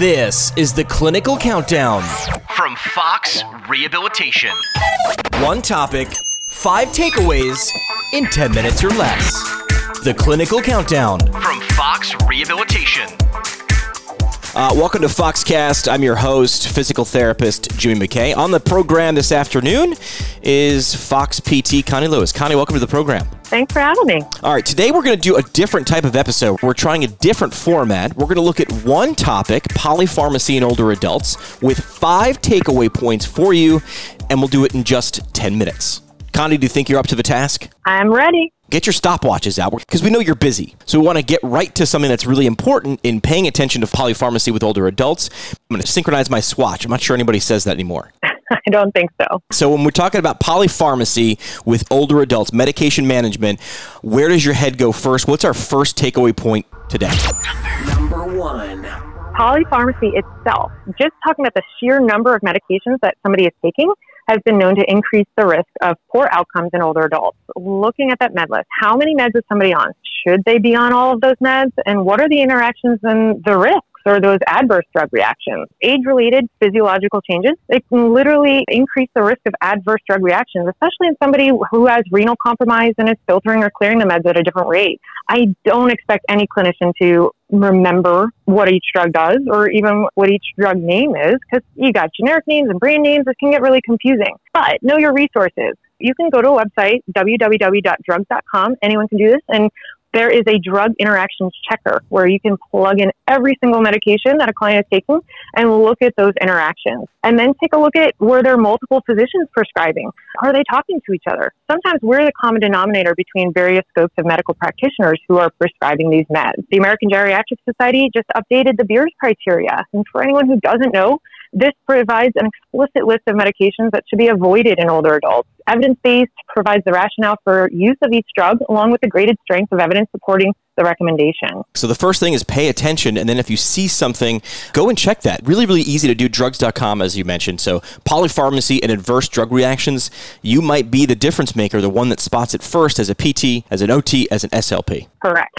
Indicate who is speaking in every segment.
Speaker 1: This is the Clinical Countdown.
Speaker 2: From Fox Rehabilitation.
Speaker 1: One topic, five takeaways in 10 minutes or less. The Clinical Countdown.
Speaker 2: From Fox Rehabilitation.
Speaker 1: Uh, welcome to Foxcast. I'm your host, physical therapist Jimmy McKay. On the program this afternoon is Fox PT Connie Lewis. Connie, welcome to the program.
Speaker 3: Thanks for having me.
Speaker 1: All right, today we're going to do a different type of episode. We're trying a different format. We're going to look at one topic, polypharmacy in older adults, with five takeaway points for you, and we'll do it in just 10 minutes. Connie, do you think you're up to the task?
Speaker 3: I'm ready.
Speaker 1: Get your stopwatches out because we know you're busy. So we want to get right to something that's really important in paying attention to polypharmacy with older adults. I'm going to synchronize my swatch. I'm not sure anybody says that anymore.
Speaker 3: I don't think so.
Speaker 1: So when we're talking about polypharmacy with older adults, medication management, where does your head go first? What's our first takeaway point today?
Speaker 2: Number one.
Speaker 3: Polypharmacy itself, just talking about the sheer number of medications that somebody is taking, has been known to increase the risk of poor outcomes in older adults. Looking at that med list, how many meds is somebody on? Should they be on all of those meds? And what are the interactions and the risks? Or those adverse drug reactions. Age related physiological changes, it can literally increase the risk of adverse drug reactions, especially in somebody who has renal compromise and is filtering or clearing the meds at a different rate. I don't expect any clinician to remember what each drug does or even what each drug name is because you got generic names and brand names. It can get really confusing. But know your resources. You can go to a website, www.drugs.com. Anyone can do this and there is a drug interactions checker where you can plug in every single medication that a client is taking and look at those interactions. And then take a look at were there multiple physicians prescribing? Are they talking to each other? Sometimes we're the common denominator between various scopes of medical practitioners who are prescribing these meds. The American Geriatric Society just updated the Beers criteria. And for anyone who doesn't know, this provides an explicit list of medications that should be avoided in older adults. Evidence based provides the rationale for use of each drug along with the graded strength of evidence supporting the recommendation.
Speaker 1: So the first thing is pay attention, and then if you see something, go and check that. Really, really easy to do. Drugs.com, as you mentioned. So polypharmacy and adverse drug reactions, you might be the difference maker, the one that spots it first as a PT, as an OT, as an SLP.
Speaker 3: Correct.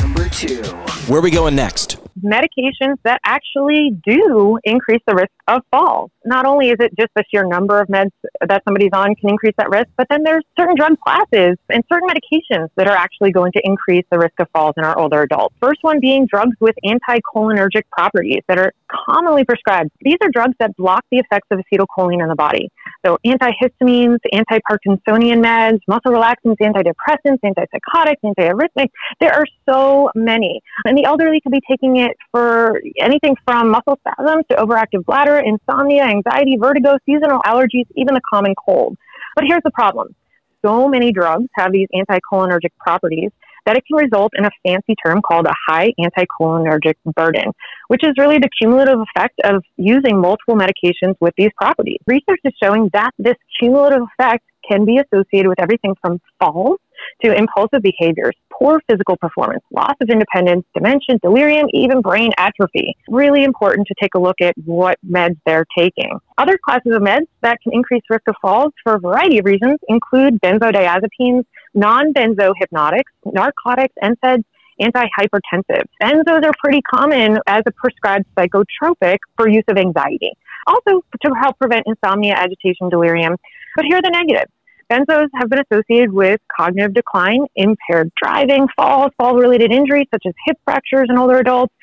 Speaker 2: Number two.
Speaker 1: Where are we going next?
Speaker 3: medications that actually do increase the risk of falls. Not only is it just the sheer number of meds that somebody's on can increase that risk, but then there's certain drug classes and certain medications that are actually going to increase the risk of falls in our older adults. First one being drugs with anticholinergic properties that are commonly prescribed. These are drugs that block the effects of acetylcholine in the body. So antihistamines, anti-Parkinsonian meds, muscle relaxants, antidepressants, antipsychotics, antiarrhythmics. There are so many. And the elderly could be taking it for anything from muscle spasms to overactive bladder, insomnia, anxiety, vertigo, seasonal allergies, even the common cold. But here's the problem. So many drugs have these anticholinergic properties that it can result in a fancy term called a high anticholinergic burden, which is really the cumulative effect of using multiple medications with these properties. Research is showing that this cumulative effect can be associated with everything from falls to impulsive behaviors, poor physical performance, loss of independence, dementia, delirium, even brain atrophy. Really important to take a look at what meds they're taking. Other classes of meds that can increase risk of falls for a variety of reasons include benzodiazepines, non-benzo hypnotics, narcotics, NSAIDs, antihypertensives. Benzos are pretty common as a prescribed psychotropic for use of anxiety. Also to help prevent insomnia, agitation, delirium. But here are the negatives. Benzos have been associated with cognitive decline, impaired driving, falls, fall related injuries such as hip fractures in older adults.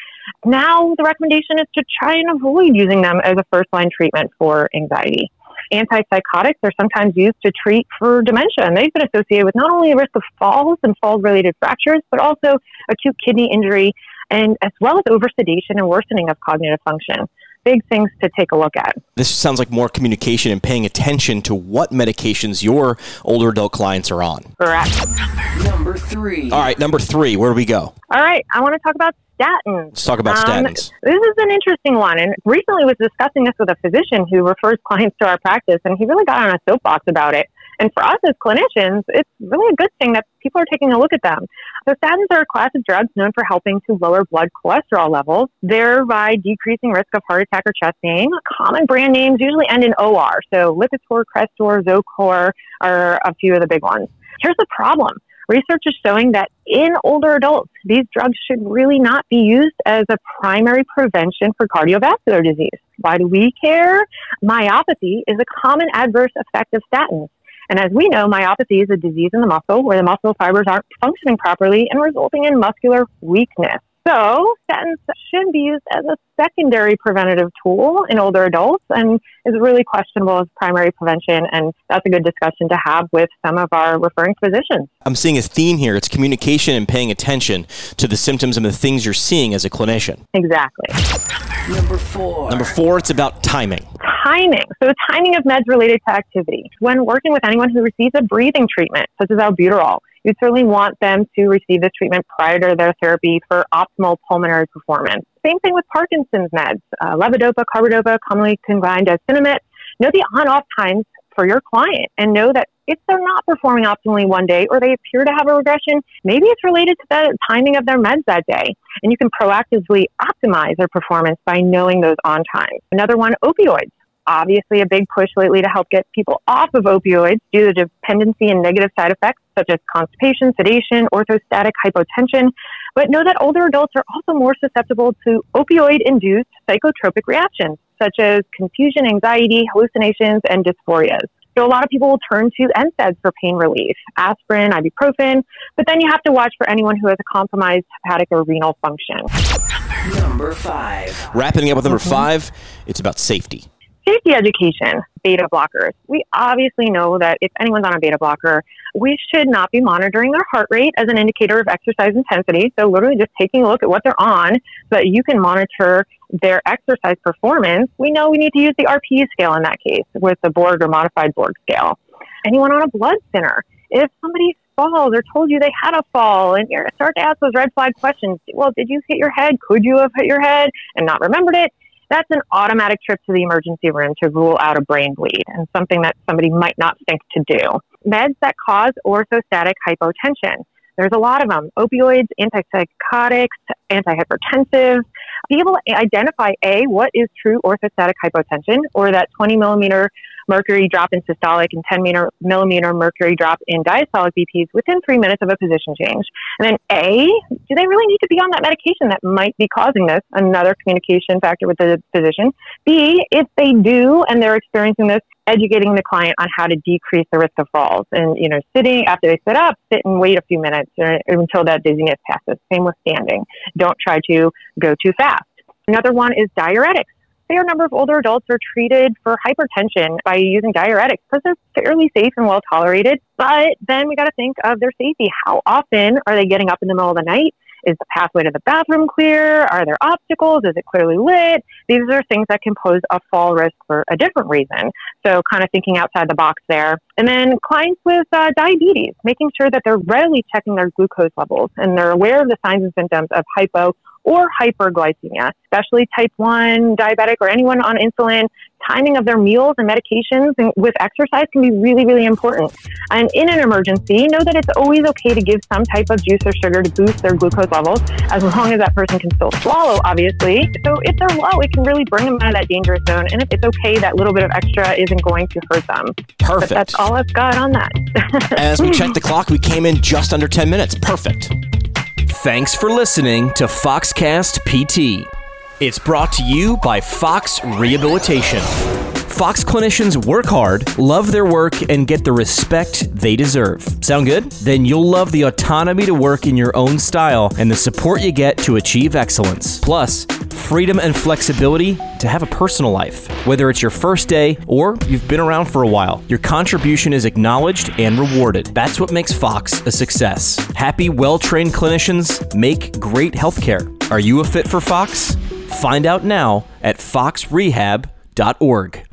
Speaker 3: Now, the recommendation is to try and avoid using them as a first line treatment for anxiety. Antipsychotics are sometimes used to treat for dementia, and they've been associated with not only the risk of falls and fall related fractures, but also acute kidney injury, and as well as oversedation and worsening of cognitive function big things to take a look at.
Speaker 1: This sounds like more communication and paying attention to what medications your older adult clients are on.
Speaker 3: Correct.
Speaker 2: Number three.
Speaker 1: All right, number three, where do we go?
Speaker 3: All right, I want to talk about statins.
Speaker 1: Let's talk about
Speaker 3: Um,
Speaker 1: statins.
Speaker 3: This is an interesting one, and recently was discussing this with a physician who refers clients to our practice, and he really got on a soapbox about it. And for us as clinicians, it's really a good thing that people are taking a look at them. So statins are a class of drugs known for helping to lower blood cholesterol levels, thereby decreasing risk of heart attack or chest pain. Common brand names usually end in OR, so Lipitor, Crestor, Zocor are a few of the big ones. Here's the problem. Research is showing that in older adults, these drugs should really not be used as a primary prevention for cardiovascular disease. Why do we care? Myopathy is a common adverse effect of statins. And as we know, myopathy is a disease in the muscle where the muscle fibers aren't functioning properly and resulting in muscular weakness. So, statins should be used as a secondary preventative tool in older adults and is really questionable as primary prevention. And that's a good discussion to have with some of our referring physicians.
Speaker 1: I'm seeing a theme here. It's communication and paying attention to the symptoms and the things you're seeing as a clinician.
Speaker 3: Exactly.
Speaker 2: Number four.
Speaker 1: Number four, it's about timing.
Speaker 3: Timing. So, timing of meds related to activity. When working with anyone who receives a breathing treatment, such as albuterol, you certainly want them to receive this treatment prior to their therapy for optimal pulmonary performance. Same thing with Parkinson's meds, uh, levodopa, carbidopa, commonly combined as Sinemet. Know the on-off times for your client and know that if they're not performing optimally one day or they appear to have a regression, maybe it's related to the timing of their meds that day. And you can proactively optimize their performance by knowing those on times. Another one, opioids obviously a big push lately to help get people off of opioids due to dependency and negative side effects such as constipation, sedation, orthostatic hypotension. But know that older adults are also more susceptible to opioid induced psychotropic reactions such as confusion, anxiety, hallucinations, and dysphorias. So a lot of people will turn to NSAIDs for pain relief, aspirin, ibuprofen, but then you have to watch for anyone who has a compromised hepatic or renal function.
Speaker 2: Number five.
Speaker 1: Wrapping up with number mm-hmm. five, it's about safety
Speaker 3: safety education, beta blockers. We obviously know that if anyone's on a beta blocker, we should not be monitoring their heart rate as an indicator of exercise intensity. So, literally just taking a look at what they're on so that you can monitor their exercise performance. We know we need to use the RPE scale in that case with the Borg or modified Borg scale. Anyone on a blood thinner, if somebody falls or told you they had a fall and you start to ask those red flag questions, well, did you hit your head? Could you have hit your head and not remembered it? That's an automatic trip to the emergency room to rule out a brain bleed and something that somebody might not think to do. Meds that cause orthostatic hypotension. There's a lot of them opioids, antipsychotics, antihypertensive. Be able to identify A, what is true orthostatic hypotension, or that 20 millimeter mercury drop in systolic and 10 millimeter mercury drop in diastolic BPs within three minutes of a position change. And then A, do they really need to be on that medication that might be causing this? Another communication factor with the physician. B, if they do and they're experiencing this, educating the client on how to decrease the risk of falls. And, you know, sitting after they sit up, sit and wait a few minutes uh, until that dizziness passes. Same with standing. Don't try to go too fast. Another one is diuretics fair number of older adults are treated for hypertension by using diuretics because they're fairly safe and well tolerated. But then we got to think of their safety. How often are they getting up in the middle of the night? Is the pathway to the bathroom clear? Are there obstacles? Is it clearly lit? These are things that can pose a fall risk for a different reason. So, kind of thinking outside the box there. And then clients with uh, diabetes, making sure that they're readily checking their glucose levels and they're aware of the signs and symptoms of hypo or hyperglycemia, especially type 1 diabetic or anyone on insulin. Timing of their meals and medications and with exercise can be really, really important. And in an emergency, know that it's always okay to give some type of juice or sugar to boost their glucose levels, as long as that person can still swallow, obviously. So if they're low, it can really bring them out of that dangerous zone. And if it's okay, that little bit of extra isn't going to hurt them.
Speaker 1: Perfect.
Speaker 3: But that's all I've got on that.
Speaker 1: As we check the clock, we came in just under 10 minutes. Perfect.
Speaker 4: Thanks for listening to Foxcast PT. It's brought to you by Fox Rehabilitation. Fox clinicians work hard, love their work, and get the respect they deserve. Sound good? Then you'll love the autonomy to work in your own style and the support you get to achieve excellence. Plus, freedom and flexibility to have a personal life. Whether it's your first day or you've been around for a while, your contribution is acknowledged and rewarded. That's what makes Fox a success. Happy, well trained clinicians make great healthcare. Are you a fit for Fox? Find out now at foxrehab.org.